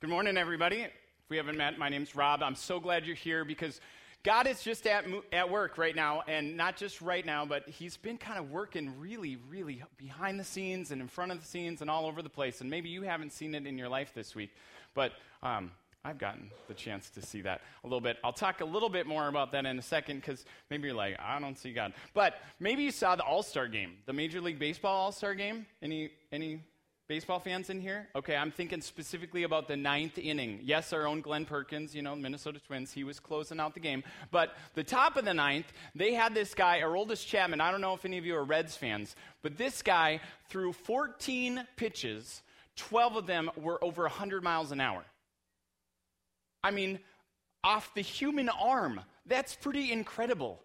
Good morning, everybody. If we haven't met, my name's Rob. I'm so glad you're here because God is just at, at work right now, and not just right now, but He's been kind of working really, really behind the scenes and in front of the scenes and all over the place. And maybe you haven't seen it in your life this week, but um, I've gotten the chance to see that a little bit. I'll talk a little bit more about that in a second because maybe you're like, I don't see God. But maybe you saw the All Star game, the Major League Baseball All Star game. Any, any Baseball fans in here? Okay, I'm thinking specifically about the ninth inning. Yes, our own Glenn Perkins, you know, Minnesota Twins, he was closing out the game. But the top of the ninth, they had this guy, Aroldis Chapman. I don't know if any of you are Reds fans, but this guy threw 14 pitches, 12 of them were over 100 miles an hour. I mean, off the human arm. That's pretty incredible.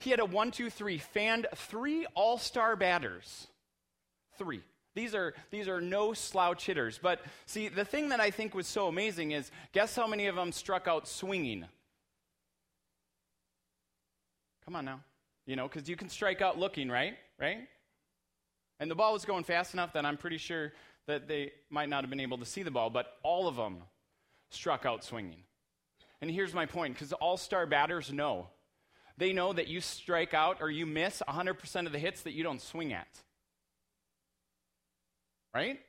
He had a one, two, three, fanned three all star batters. Three. These are, these are no slouch hitters. But see, the thing that I think was so amazing is guess how many of them struck out swinging? Come on now. You know, because you can strike out looking, right? Right? And the ball was going fast enough that I'm pretty sure that they might not have been able to see the ball, but all of them struck out swinging. And here's my point because all star batters know. They know that you strike out or you miss 100% of the hits that you don't swing at right?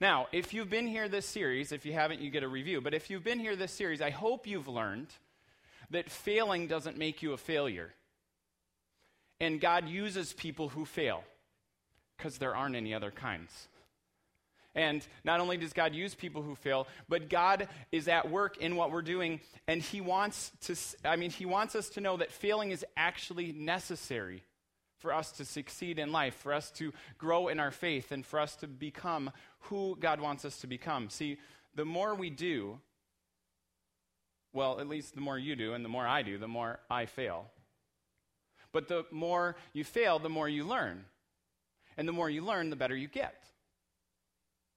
Now, if you've been here this series, if you haven't, you get a review. But if you've been here this series, I hope you've learned that failing doesn't make you a failure. And God uses people who fail because there aren't any other kinds. And not only does God use people who fail, but God is at work in what we're doing. And He wants to, I mean, He wants us to know that failing is actually necessary for us to succeed in life, for us to grow in our faith, and for us to become who God wants us to become. See, the more we do, well, at least the more you do, and the more I do, the more I fail. But the more you fail, the more you learn. And the more you learn, the better you get.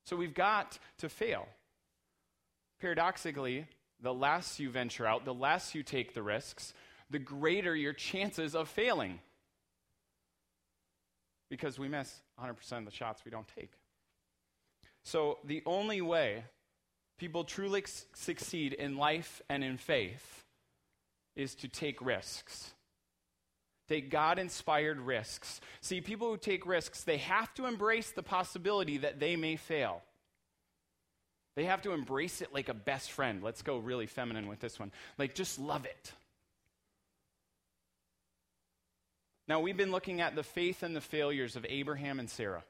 So we've got to fail. Paradoxically, the less you venture out, the less you take the risks, the greater your chances of failing because we miss 100% of the shots we don't take. So, the only way people truly succeed in life and in faith is to take risks. Take God inspired risks. See, people who take risks, they have to embrace the possibility that they may fail. They have to embrace it like a best friend. Let's go really feminine with this one. Like, just love it. Now, we've been looking at the faith and the failures of Abraham and Sarah,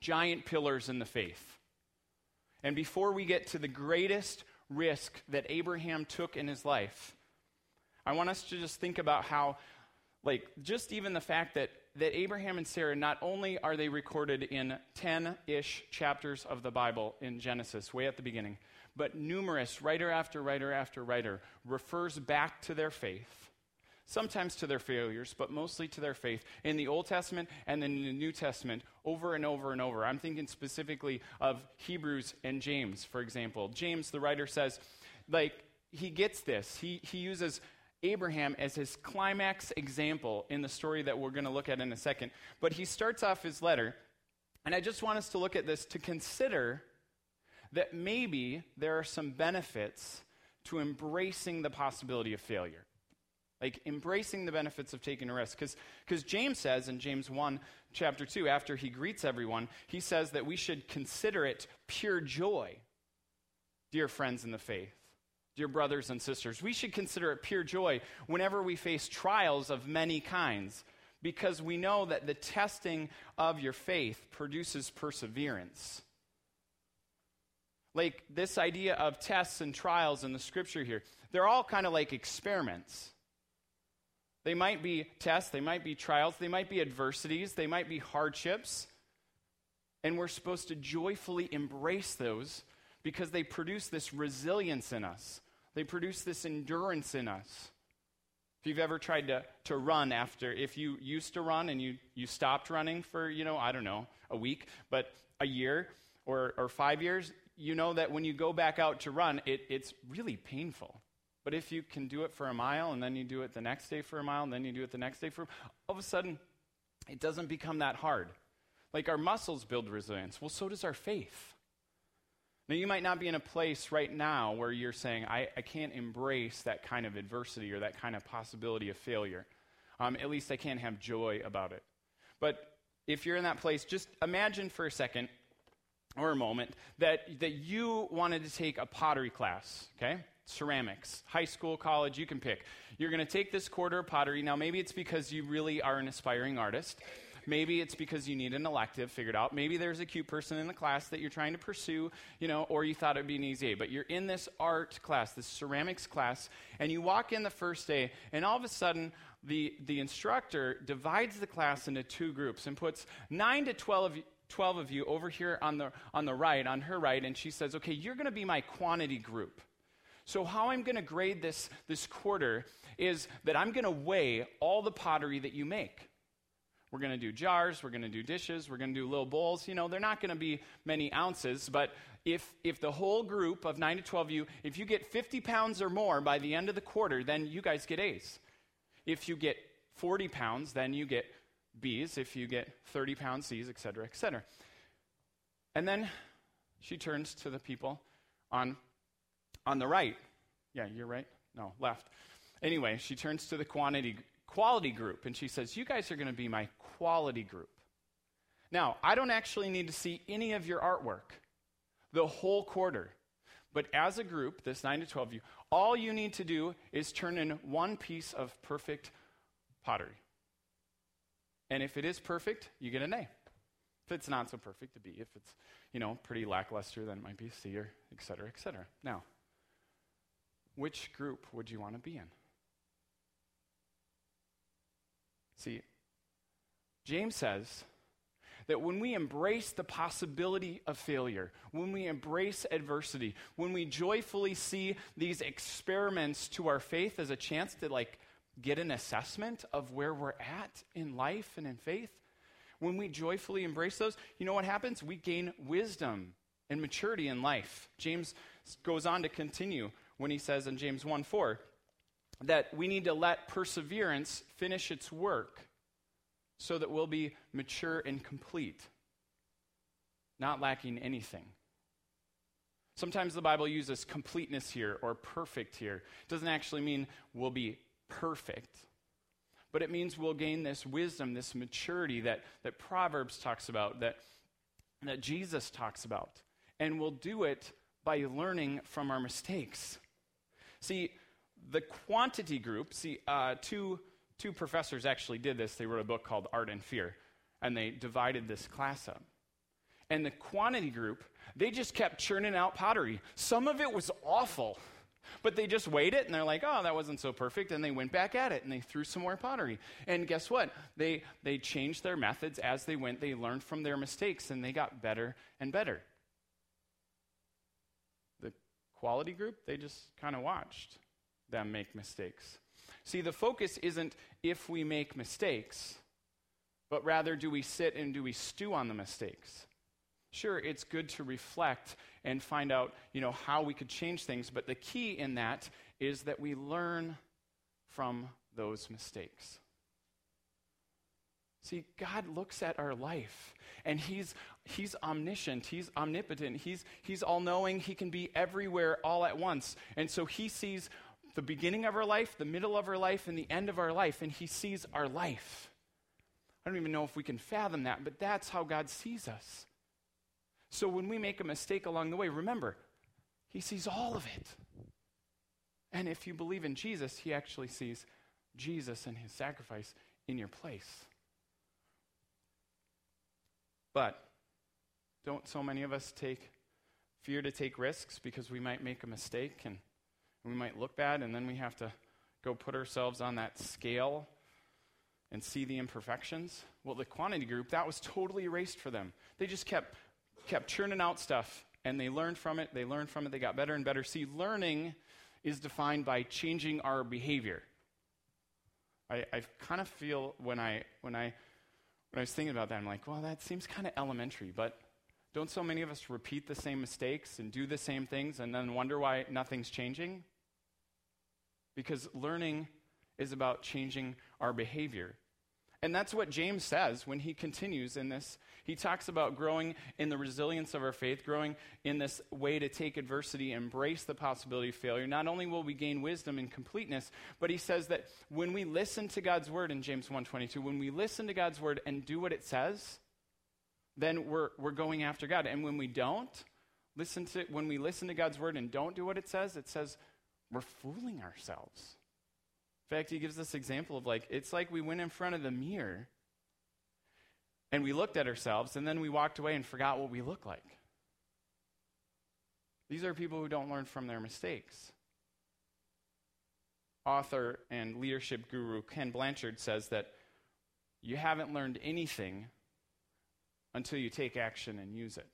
giant pillars in the faith. And before we get to the greatest risk that Abraham took in his life, I want us to just think about how, like, just even the fact that, that Abraham and Sarah, not only are they recorded in 10 ish chapters of the Bible in Genesis, way at the beginning, but numerous, writer after writer after writer, refers back to their faith sometimes to their failures, but mostly to their faith in the Old Testament and then in the New Testament over and over and over. I'm thinking specifically of Hebrews and James, for example. James, the writer, says, like, he gets this. He, he uses Abraham as his climax example in the story that we're going to look at in a second. But he starts off his letter, and I just want us to look at this to consider that maybe there are some benefits to embracing the possibility of failure. Like embracing the benefits of taking a risk. Because James says in James 1, chapter 2, after he greets everyone, he says that we should consider it pure joy, dear friends in the faith, dear brothers and sisters. We should consider it pure joy whenever we face trials of many kinds, because we know that the testing of your faith produces perseverance. Like this idea of tests and trials in the scripture here, they're all kind of like experiments. They might be tests, they might be trials, they might be adversities, they might be hardships. And we're supposed to joyfully embrace those because they produce this resilience in us, they produce this endurance in us If you've ever tried to, to run after, if you used to run and you, you stopped running for, you know, I don't know, a week, but a year or, or five years, you know that when you go back out to run, it, it's really painful. But if you can do it for a mile and then you do it the next day for a mile and then you do it the next day for, all of a sudden, it doesn't become that hard. Like our muscles build resilience. Well, so does our faith. Now, you might not be in a place right now where you're saying, I, I can't embrace that kind of adversity or that kind of possibility of failure. Um, at least I can't have joy about it. But if you're in that place, just imagine for a second or a moment that, that you wanted to take a pottery class, okay? Ceramics, high school, college, you can pick. You're going to take this quarter of pottery. Now, maybe it's because you really are an aspiring artist. Maybe it's because you need an elective figured out. Maybe there's a cute person in the class that you're trying to pursue, you know, or you thought it would be an easy A. But you're in this art class, this ceramics class, and you walk in the first day, and all of a sudden, the, the instructor divides the class into two groups and puts 9 to 12 of, 12 of you over here on the, on the right, on her right, and she says, okay, you're going to be my quantity group. So, how I'm going to grade this, this quarter is that I'm going to weigh all the pottery that you make. We're going to do jars, we're going to do dishes, we're going to do little bowls. You know, they're not going to be many ounces, but if, if the whole group of 9 to 12 of you, if you get 50 pounds or more by the end of the quarter, then you guys get A's. If you get 40 pounds, then you get B's. If you get 30 pounds, C's, et cetera, et cetera. And then she turns to the people on, on the right. Yeah, you're right? No, left. Anyway, she turns to the quantity quality group, and she says, You guys are going to be my quality group. Now, I don't actually need to see any of your artwork, the whole quarter. But as a group, this 9 to 12 of you, all you need to do is turn in one piece of perfect pottery. And if it is perfect, you get an A. If it's not so perfect, a B. If it's, you know, pretty lackluster, then it might be a C or et cetera, et cetera. Now, which group would you want to be in? See, James says that when we embrace the possibility of failure, when we embrace adversity, when we joyfully see these experiments to our faith as a chance to like get an assessment of where we're at in life and in faith, when we joyfully embrace those, you know what happens? We gain wisdom and maturity in life. James goes on to continue when he says in James 1 4, that we need to let perseverance finish its work so that we'll be mature and complete, not lacking anything. Sometimes the Bible uses completeness here or perfect here. It doesn't actually mean we'll be perfect, but it means we'll gain this wisdom, this maturity that, that Proverbs talks about, that, that Jesus talks about. And we'll do it by learning from our mistakes. See, the quantity group, see, uh, two, two professors actually did this. They wrote a book called Art and Fear, and they divided this class up. And the quantity group, they just kept churning out pottery. Some of it was awful, but they just weighed it and they're like, oh, that wasn't so perfect. And they went back at it and they threw some more pottery. And guess what? They, they changed their methods as they went. They learned from their mistakes and they got better and better. Quality group, they just kind of watched them make mistakes. See, the focus isn't if we make mistakes, but rather do we sit and do we stew on the mistakes? Sure, it's good to reflect and find out, you know, how we could change things, but the key in that is that we learn from those mistakes. See, God looks at our life and he's he's omniscient, he's omnipotent, he's he's all-knowing, he can be everywhere all at once. And so he sees the beginning of our life, the middle of our life, and the end of our life, and He sees our life. I don't even know if we can fathom that, but that's how God sees us. So when we make a mistake along the way, remember, He sees all of it. And if you believe in Jesus, He actually sees Jesus and His sacrifice in your place. But don't so many of us take fear to take risks because we might make a mistake and we might look bad, and then we have to go put ourselves on that scale and see the imperfections. Well, the quantity group, that was totally erased for them. They just kept, kept churning out stuff, and they learned from it, they learned from it, they got better and better. See, learning is defined by changing our behavior. I, I kind of feel when I, when, I, when I was thinking about that, I'm like, well, that seems kind of elementary, but don't so many of us repeat the same mistakes and do the same things and then wonder why nothing's changing? Because learning is about changing our behavior. And that's what James says when he continues in this. He talks about growing in the resilience of our faith, growing in this way to take adversity, embrace the possibility of failure. Not only will we gain wisdom and completeness, but he says that when we listen to God's word in James 1:22, when we listen to God's word and do what it says, then we're, we're going after God. And when we don't, listen to when we listen to God's word and don't do what it says, it says we're fooling ourselves. In fact, he gives this example of like, it's like we went in front of the mirror and we looked at ourselves and then we walked away and forgot what we look like. These are people who don't learn from their mistakes. Author and leadership guru Ken Blanchard says that you haven't learned anything until you take action and use it.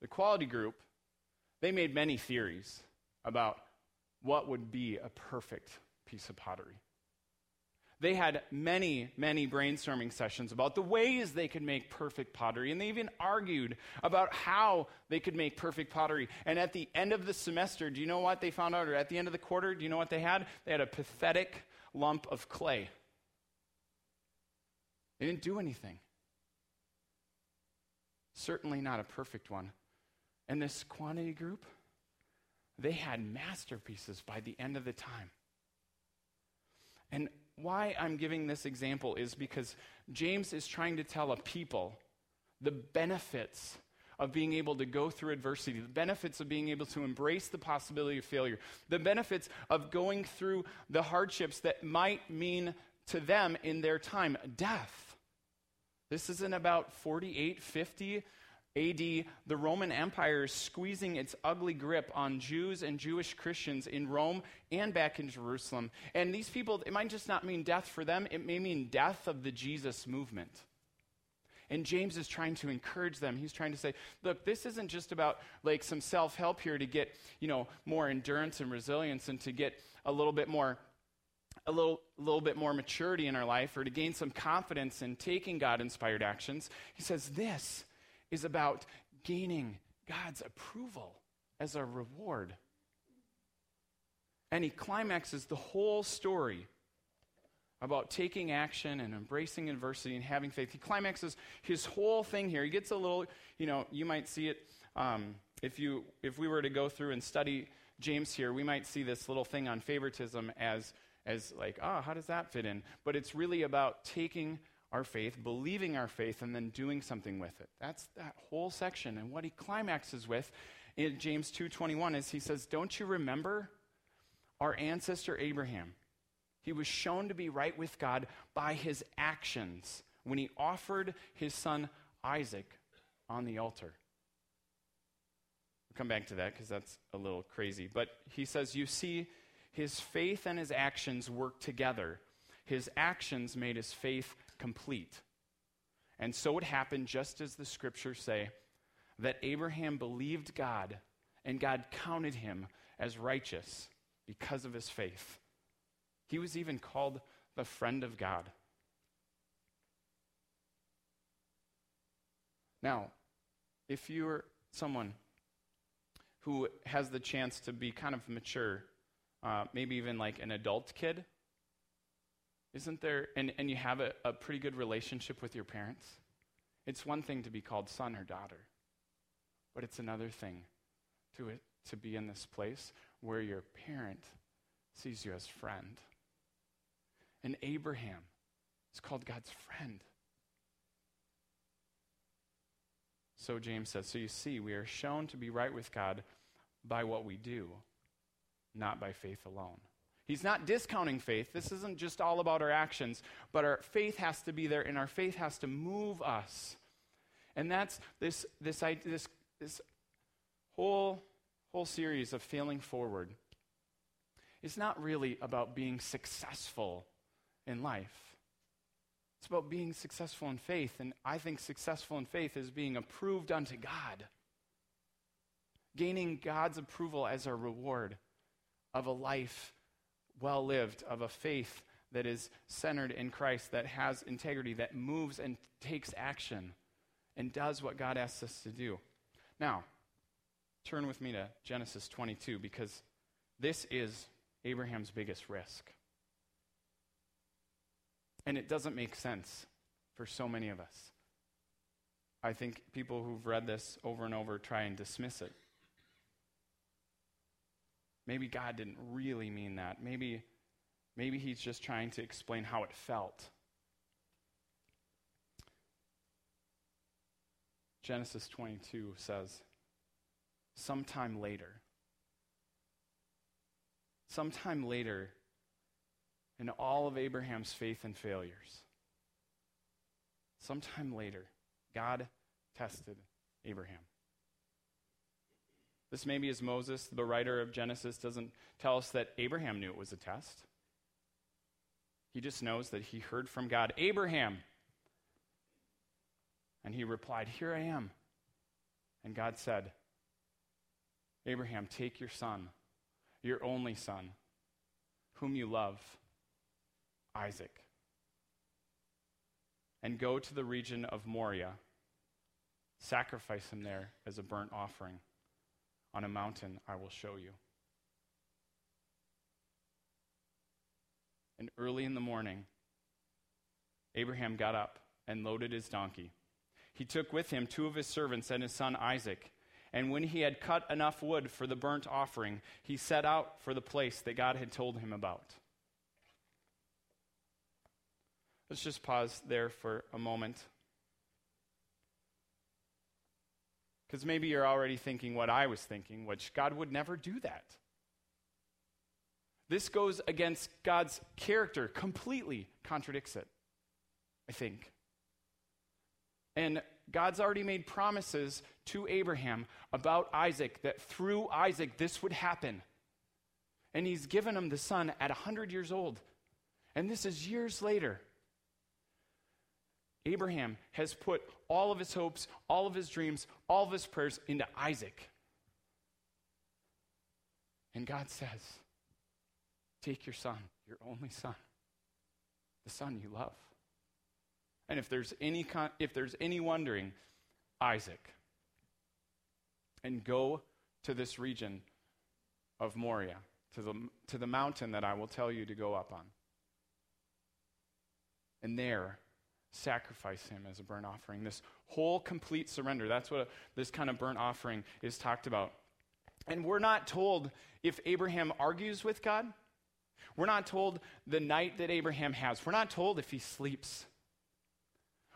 The quality group, they made many theories about what would be a perfect piece of pottery. They had many, many brainstorming sessions about the ways they could make perfect pottery, and they even argued about how they could make perfect pottery. And at the end of the semester, do you know what they found out? Or at the end of the quarter, do you know what they had? They had a pathetic lump of clay. They didn't do anything. Certainly not a perfect one. And this quantity group, they had masterpieces by the end of the time. And why I'm giving this example is because James is trying to tell a people the benefits of being able to go through adversity, the benefits of being able to embrace the possibility of failure, the benefits of going through the hardships that might mean to them in their time death. This isn't about 48, 50 AD, the Roman Empire is squeezing its ugly grip on Jews and Jewish Christians in Rome and back in Jerusalem. And these people, it might just not mean death for them, it may mean death of the Jesus movement. And James is trying to encourage them. He's trying to say, look, this isn't just about like some self-help here to get, you know, more endurance and resilience and to get a little bit more a little, little bit more maturity in our life or to gain some confidence in taking God inspired actions. He says, This is about gaining God's approval as a reward. And he climaxes the whole story about taking action and embracing adversity and having faith. He climaxes his whole thing here. He gets a little, you know, you might see it um, if you if we were to go through and study James here, we might see this little thing on favoritism as as like, oh, how does that fit in? But it's really about taking our faith, believing our faith, and then doing something with it. That's that whole section. And what he climaxes with in James 2:21 is he says, "Don't you remember our ancestor Abraham? He was shown to be right with God by his actions when he offered his son Isaac on the altar." We'll come back to that because that's a little crazy. But he says, "You see, his faith and his actions work together." His actions made his faith complete. And so it happened, just as the scriptures say, that Abraham believed God, and God counted him as righteous because of his faith. He was even called the friend of God. Now, if you're someone who has the chance to be kind of mature, uh, maybe even like an adult kid, isn't there, and, and you have a, a pretty good relationship with your parents? It's one thing to be called son or daughter, but it's another thing to, to be in this place where your parent sees you as friend. And Abraham is called God's friend. So James says, So you see, we are shown to be right with God by what we do, not by faith alone. He's not discounting faith. This isn't just all about our actions, but our faith has to be there and our faith has to move us. And that's this, this, this, this whole, whole series of failing forward. It's not really about being successful in life. It's about being successful in faith. And I think successful in faith is being approved unto God, gaining God's approval as a reward of a life well lived, of a faith that is centered in Christ, that has integrity, that moves and takes action and does what God asks us to do. Now, turn with me to Genesis 22 because this is Abraham's biggest risk. And it doesn't make sense for so many of us. I think people who've read this over and over try and dismiss it. Maybe God didn't really mean that. Maybe, maybe he's just trying to explain how it felt. Genesis 22 says, sometime later, sometime later, in all of Abraham's faith and failures, sometime later, God tested Abraham. This maybe is Moses, the writer of Genesis, doesn't tell us that Abraham knew it was a test. He just knows that he heard from God, Abraham. And he replied, Here I am. And God said, Abraham, take your son, your only son, whom you love, Isaac, and go to the region of Moriah. Sacrifice him there as a burnt offering on a mountain I will show you. And early in the morning, Abraham got up and loaded his donkey. He took with him two of his servants and his son Isaac. And when he had cut enough wood for the burnt offering, he set out for the place that God had told him about. Let's just pause there for a moment. Because maybe you're already thinking what I was thinking, which God would never do that. This goes against God's character, completely contradicts it, I think. And God's already made promises to Abraham about Isaac that through Isaac this would happen. And he's given him the son at 100 years old. And this is years later. Abraham has put all of his hopes, all of his dreams, all of his prayers into Isaac. And God says, Take your son, your only son, the son you love. And if there's any, con- if there's any wondering, Isaac. And go to this region of Moriah, to the, to the mountain that I will tell you to go up on. And there, sacrifice him as a burnt offering. This whole complete surrender. That's what a, this kind of burnt offering is talked about. And we're not told if Abraham argues with God. We're not told the night that Abraham has. We're not told if he sleeps.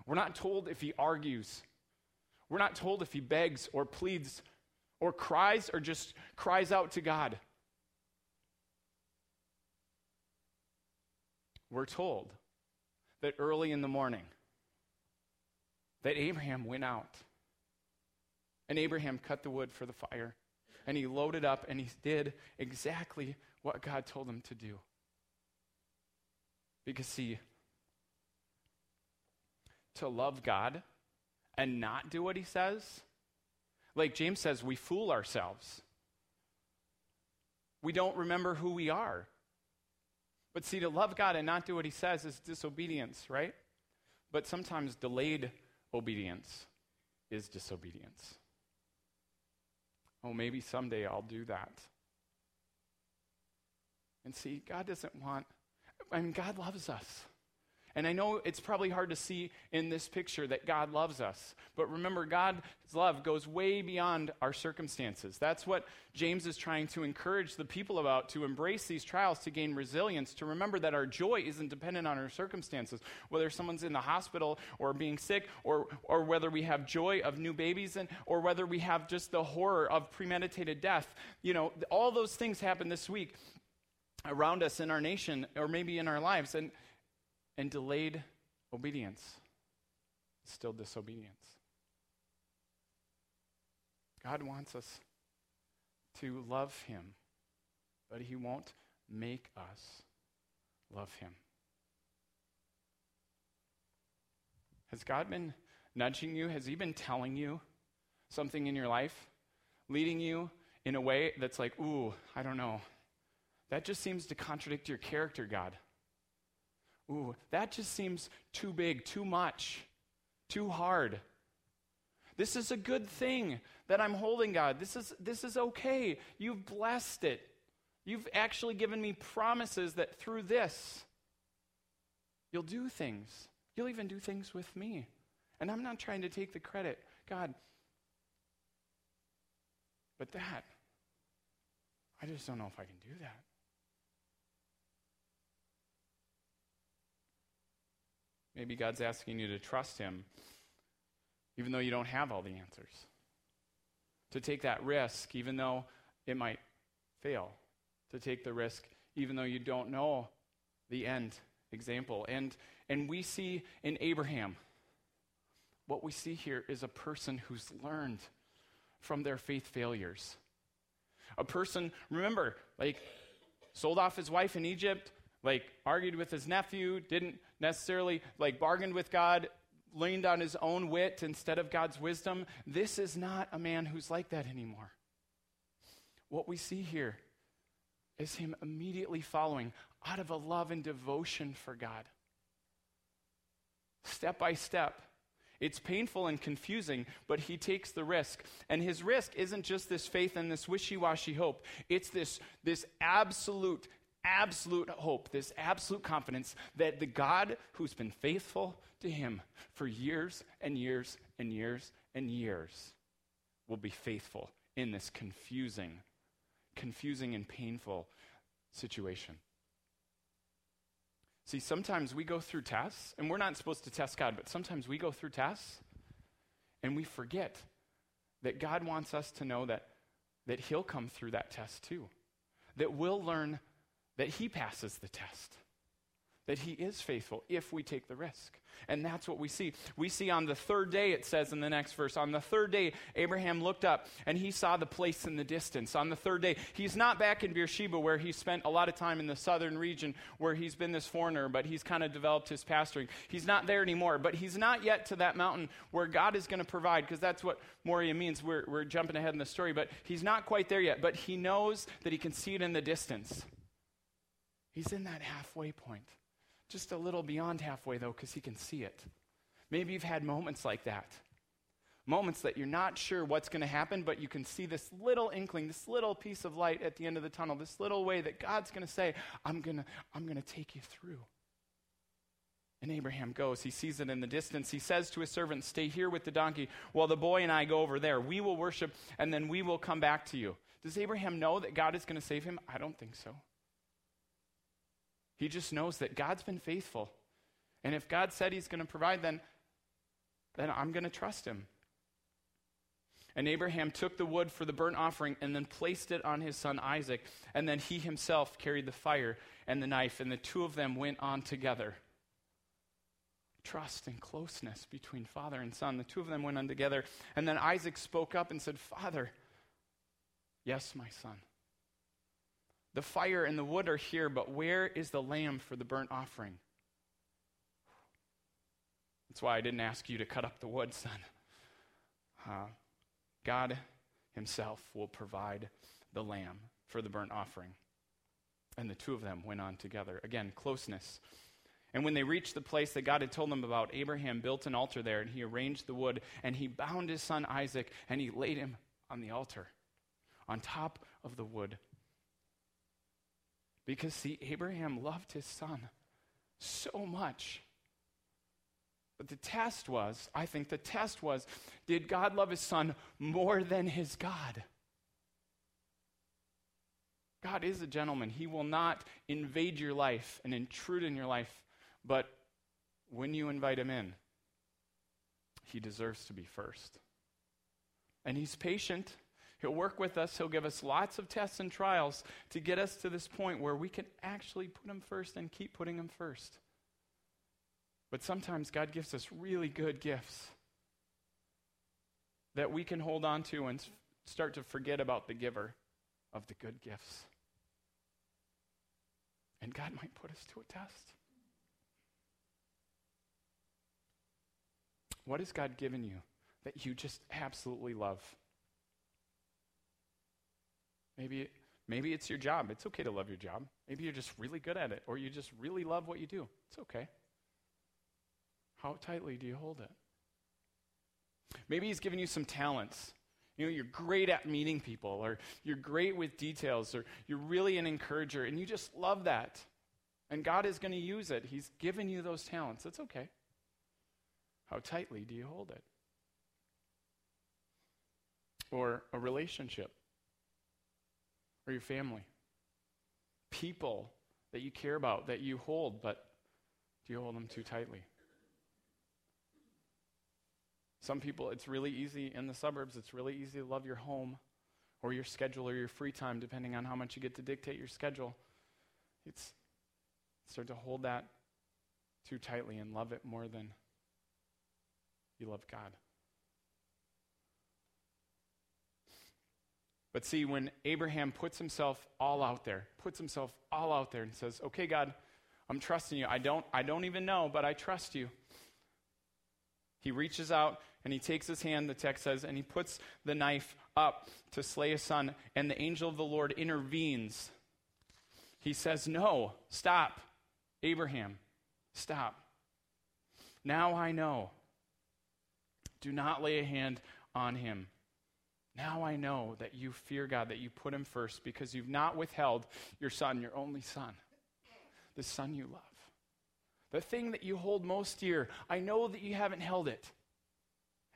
We're not told if he argues. We're not told if he begs or pleads or cries or just cries out to God. We're told that early in the morning that Abraham went out. And Abraham cut the wood for the fire. And he loaded up and he did exactly what God told him to do. Because, see, to love God and not do what he says, like James says, we fool ourselves. We don't remember who we are. But see, to love God and not do what he says is disobedience, right? But sometimes delayed obedience is disobedience. Oh, maybe someday I'll do that. And see, God doesn't want, I mean, God loves us. And I know it's probably hard to see in this picture that God loves us. But remember, God's love goes way beyond our circumstances. That's what James is trying to encourage the people about to embrace these trials, to gain resilience, to remember that our joy isn't dependent on our circumstances. Whether someone's in the hospital or being sick, or, or whether we have joy of new babies, and, or whether we have just the horror of premeditated death. You know, all those things happen this week around us in our nation or maybe in our lives. And and delayed obedience is still disobedience. God wants us to love Him, but He won't make us love Him. Has God been nudging you? Has He been telling you something in your life? Leading you in a way that's like, ooh, I don't know. that just seems to contradict your character, God. Ooh, that just seems too big, too much, too hard. This is a good thing that I'm holding, God. This is, this is okay. You've blessed it. You've actually given me promises that through this, you'll do things. You'll even do things with me. And I'm not trying to take the credit. God, but that, I just don't know if I can do that. Maybe God's asking you to trust Him, even though you don't have all the answers. To take that risk, even though it might fail. To take the risk, even though you don't know the end example. And, and we see in Abraham, what we see here is a person who's learned from their faith failures. A person, remember, like, sold off his wife in Egypt, like, argued with his nephew, didn't necessarily, like, bargained with God, leaned on his own wit instead of God's wisdom. This is not a man who's like that anymore. What we see here is him immediately following out of a love and devotion for God. Step by step. It's painful and confusing, but he takes the risk. And his risk isn't just this faith and this wishy washy hope, it's this, this absolute, absolute hope, this absolute confidence that the God who's been faithful to him for years and years and years and years will be faithful in this confusing, confusing and painful situation. See, sometimes we go through tests, and we're not supposed to test God, but sometimes we go through tests and we forget that God wants us to know that, that He'll come through that test too. That we'll learn that He passes the test, that He is faithful if we take the risk. And that's what we see. We see on the third day, it says in the next verse, on the third day, Abraham looked up and he saw the place in the distance. On the third day, he's not back in Beersheba where he spent a lot of time in the southern region where he's been this foreigner, but he's kind of developed his pastoring. He's not there anymore, but he's not yet to that mountain where God is going to provide, because that's what Moriah means. We're, we're jumping ahead in the story, but he's not quite there yet, but he knows that he can see it in the distance. He's in that halfway point. Just a little beyond halfway, though, because he can see it. Maybe you've had moments like that. Moments that you're not sure what's going to happen, but you can see this little inkling, this little piece of light at the end of the tunnel, this little way that God's going to say, I'm going to I'm going to take you through. And Abraham goes. He sees it in the distance. He says to his servant, Stay here with the donkey while the boy and I go over there. We will worship, and then we will come back to you. Does Abraham know that God is going to save him? I don't think so. He just knows that God's been faithful. And if God said he's going to provide, then, then I'm going to trust him. And Abraham took the wood for the burnt offering and then placed it on his son Isaac. And then he himself carried the fire and the knife, and the two of them went on together. Trust and closeness between father and son. The two of them went on together. And then Isaac spoke up and said, Father, yes, my son. The fire and the wood are here, but where is the lamb for the burnt offering? That's why I didn't ask you to cut up the wood, son. Uh, God Himself will provide the lamb for the burnt offering. And the two of them went on together. Again, closeness. And when they reached the place that God had told them about, Abraham built an altar there, and he arranged the wood, and he bound his son Isaac, and he laid him on the altar, on top of the wood because, see, Abraham loved his son so much. But the test was, I think the test was, did God love his son more than his God? God is a gentleman. He will not invade your life and intrude in your life. But when you invite him in, he deserves to be first. And he's patient. He'll work with us. He'll give us lots of tests and trials to get us to this point where we can actually put Him first and keep putting Him first. But sometimes God gives us really good gifts that we can hold on to and start to forget about the giver of the good gifts. And God might put us to a test. What has God given you that you just absolutely love? Maybe, maybe it's your job. It's okay to love your job. Maybe you're just really good at it, or you just really love what you do. It's okay. How tightly do you hold it? Maybe He's given you some talents. You know, you're great at meeting people, or you're great with details, or you're really an encourager, and you just love that. And God is going to use it. He's given you those talents. It's okay. How tightly do you hold it? Or a relationship, or your family. People that you care about, that you hold, but do you hold them too tightly? Some people, it's really easy in the suburbs, it's really easy to love your home or your schedule or your free time, depending on how much you get to dictate your schedule. It's start to hold that too tightly and love it more than you love God. But see, when Abraham puts himself all out there, puts himself all out there and says, Okay, God, I'm trusting you. I don't, I don't even know, but I trust you. He reaches out and he takes his hand, the text says, and he puts the knife up to slay his son, and the angel of the Lord intervenes. He says, No, stop. Abraham, stop. Now I know. Do not lay a hand on him. Now I know that you fear God, that you put him first, because you've not withheld your son, your only son, the son you love. The thing that you hold most dear. I know that you haven't held it.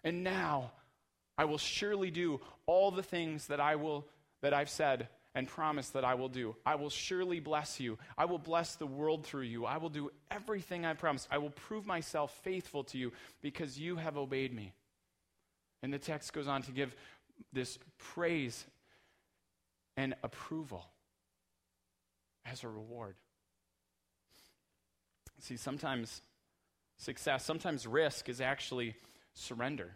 And now I will surely do all the things that I will that I've said and promised that I will do. I will surely bless you. I will bless the world through you. I will do everything I promised. I will prove myself faithful to you because you have obeyed me. And the text goes on to give this praise and approval as a reward. See, sometimes success, sometimes risk is actually surrender.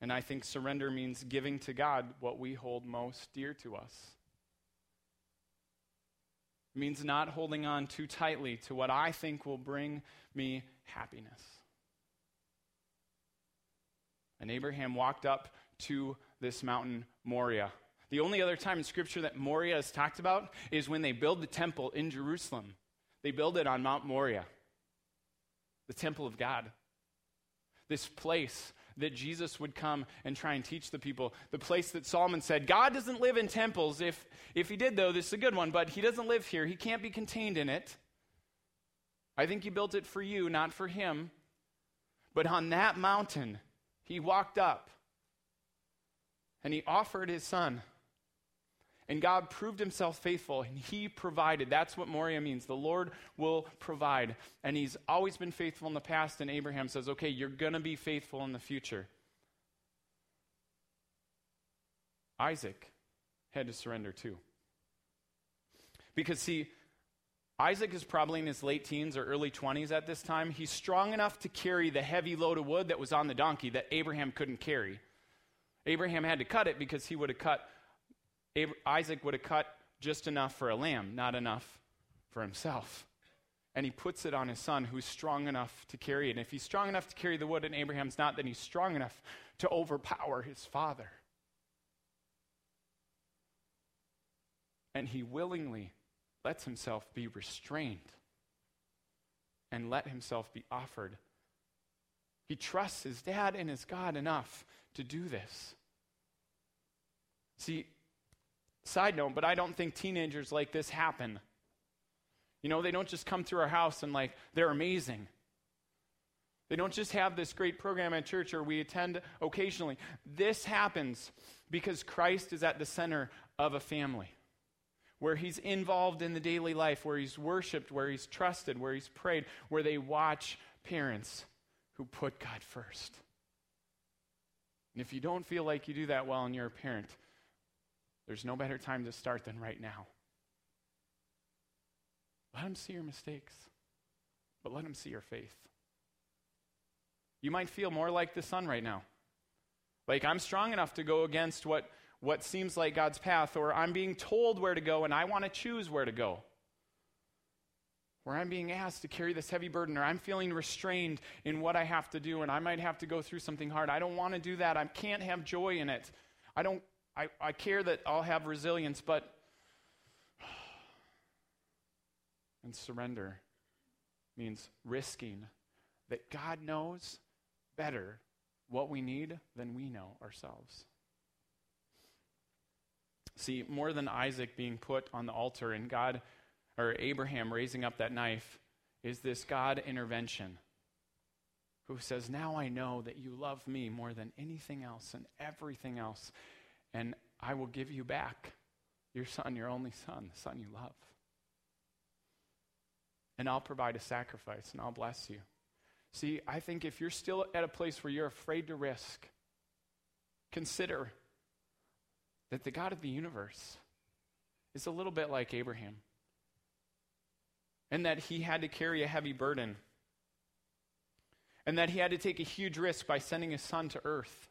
And I think surrender means giving to God what we hold most dear to us. It means not holding on too tightly to what I think will bring me happiness. And Abraham walked up to this mountain, Moriah. The only other time in Scripture that Moriah is talked about is when they build the temple in Jerusalem. They build it on Mount Moriah, the temple of God. This place that Jesus would come and try and teach the people. The place that Solomon said, God doesn't live in temples. If, if he did, though, this is a good one, but he doesn't live here. He can't be contained in it. I think he built it for you, not for him. But on that mountain, he walked up and he offered his son and God proved himself faithful and he provided. That's what Moriah means. The Lord will provide. And he's always been faithful in the past. And Abraham says, okay, you're going to be faithful in the future. Isaac had to surrender too. Because, see, Isaac is probably in his late teens or early 20s at this time. He's strong enough to carry the heavy load of wood that was on the donkey that Abraham couldn't carry. Abraham had to cut it because he would have cut Isaac would have cut just enough for a lamb, not enough for himself. And he puts it on his son, who's strong enough to carry it. And if he's strong enough to carry the wood and Abraham's not, then he's strong enough to overpower his father. And he willingly lets himself be restrained and let himself be offered. He trusts his dad and his God enough to do this. See, Side note, but I don't think teenagers like this happen. You know, they don't just come through our house and like they're amazing. They don't just have this great program at church or we attend occasionally. This happens because Christ is at the center of a family where he's involved in the daily life, where he's worshiped, where he's trusted, where he's prayed, where they watch parents who put God first. And if you don't feel like you do that well and you're a parent, there's no better time to start than right now. Let them see your mistakes, but let them see your faith. You might feel more like the son right now. Like I'm strong enough to go against what, what seems like God's path, or I'm being told where to go and I want to choose where to go. Where I'm being asked to carry this heavy burden, or I'm feeling restrained in what I have to do, and I might have to go through something hard. I don't want to do that. I can't have joy in it. I don't I, I care that I'll have resilience, but. And surrender means risking that God knows better what we need than we know ourselves. See, more than Isaac being put on the altar and God or Abraham raising up that knife is this God intervention who says, Now I know that you love me more than anything else and everything else, and I will give you back your son, your only son, the son you love. And I'll provide a sacrifice and I'll bless you. See, I think if you're still at a place where you're afraid to risk, consider that the God of the universe is a little bit like Abraham. And that he had to carry a heavy burden. And that he had to take a huge risk by sending his son to earth.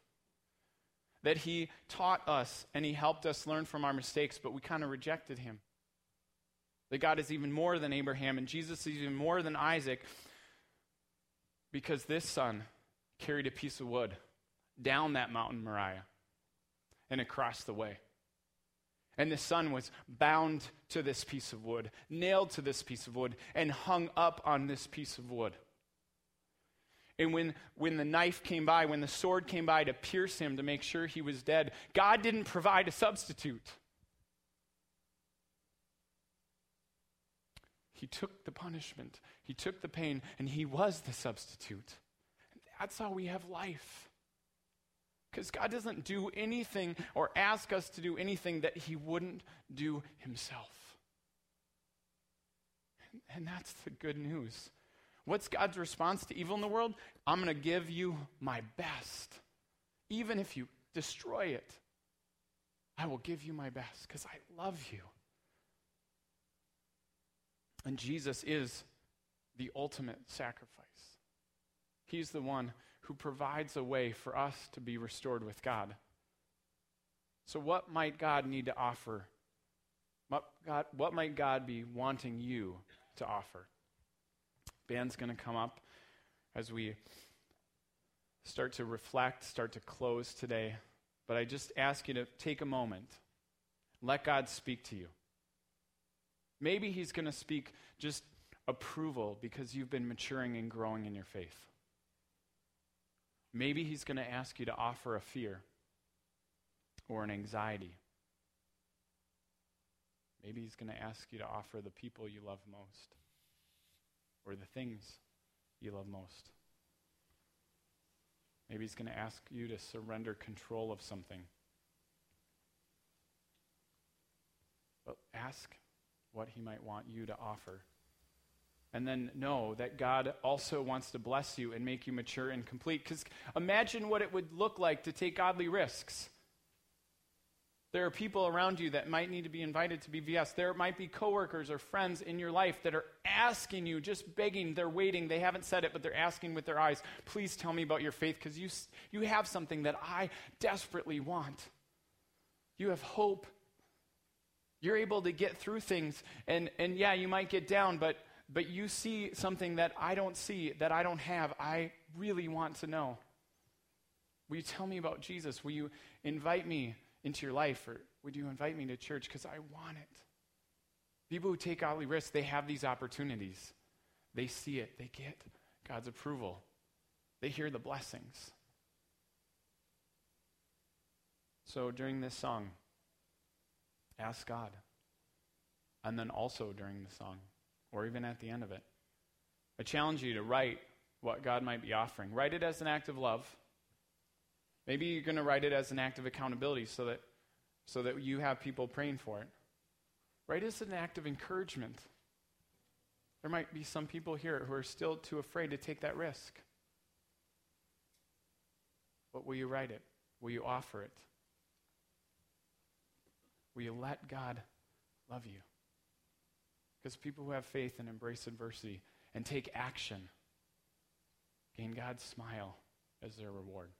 That he taught us and he helped us learn from our mistakes, but we kind of rejected him. That God is even more than Abraham and Jesus is even more than Isaac because this son carried a piece of wood down that mountain, Moriah and across the way. And the son was bound to this piece of wood, nailed to this piece of wood, and hung up on this piece of wood. And when, when the knife came by, when the sword came by to pierce him to make sure he was dead, God didn't provide a substitute. He took the punishment, He took the pain, and He was the substitute. That's how we have life. Because God doesn't do anything or ask us to do anything that He wouldn't do Himself. And that's the good news. What's God's response to evil in the world? I'm going to give you my best. Even if you destroy it, I will give you my best because I love you. And Jesus is the ultimate sacrifice. He's the one who provides a way for us to be restored with God. So, what might God need to offer? What, God, what might God be wanting you to offer? Band's going to come up as we start to reflect, start to close today. But I just ask you to take a moment. Let God speak to you. Maybe He's going to speak just approval because you've been maturing and growing in your faith. Maybe he's going to ask you to offer a fear or an anxiety. Maybe he's going to ask you to offer the people you love most or the things you love most. Maybe he's going to ask you to surrender control of something. But ask what he might want you to offer and then know that God also wants to bless you and make you mature and complete. Because imagine what it would look like to take godly risks. There are people around you that might need to be invited to BVS. There might be coworkers or friends in your life that are asking you, just begging, they're waiting. They haven't said it, but they're asking with their eyes, please tell me about your faith because you, you have something that I desperately want. You have hope. You're able to get through things. And, and yeah, you might get down, but but you see something that I don't see, that I don't have. I really want to know. Will you tell me about Jesus? Will you invite me into your life? Or would you invite me to church? Because I want it. People who take godly risks, they have these opportunities. They see it, they get God's approval, they hear the blessings. So during this song, ask God. And then also during the song, or even at the end of it. I challenge you to write what God might be offering. Write it as an act of love. Maybe you're going to write it as an act of accountability so that, so that you have people praying for it. Write it as an act of encouragement. There might be some people here who are still too afraid to take that risk. But will you write it? Will you offer it? Will you let God love you? Because people who have faith and embrace adversity and take action gain God's smile as their reward.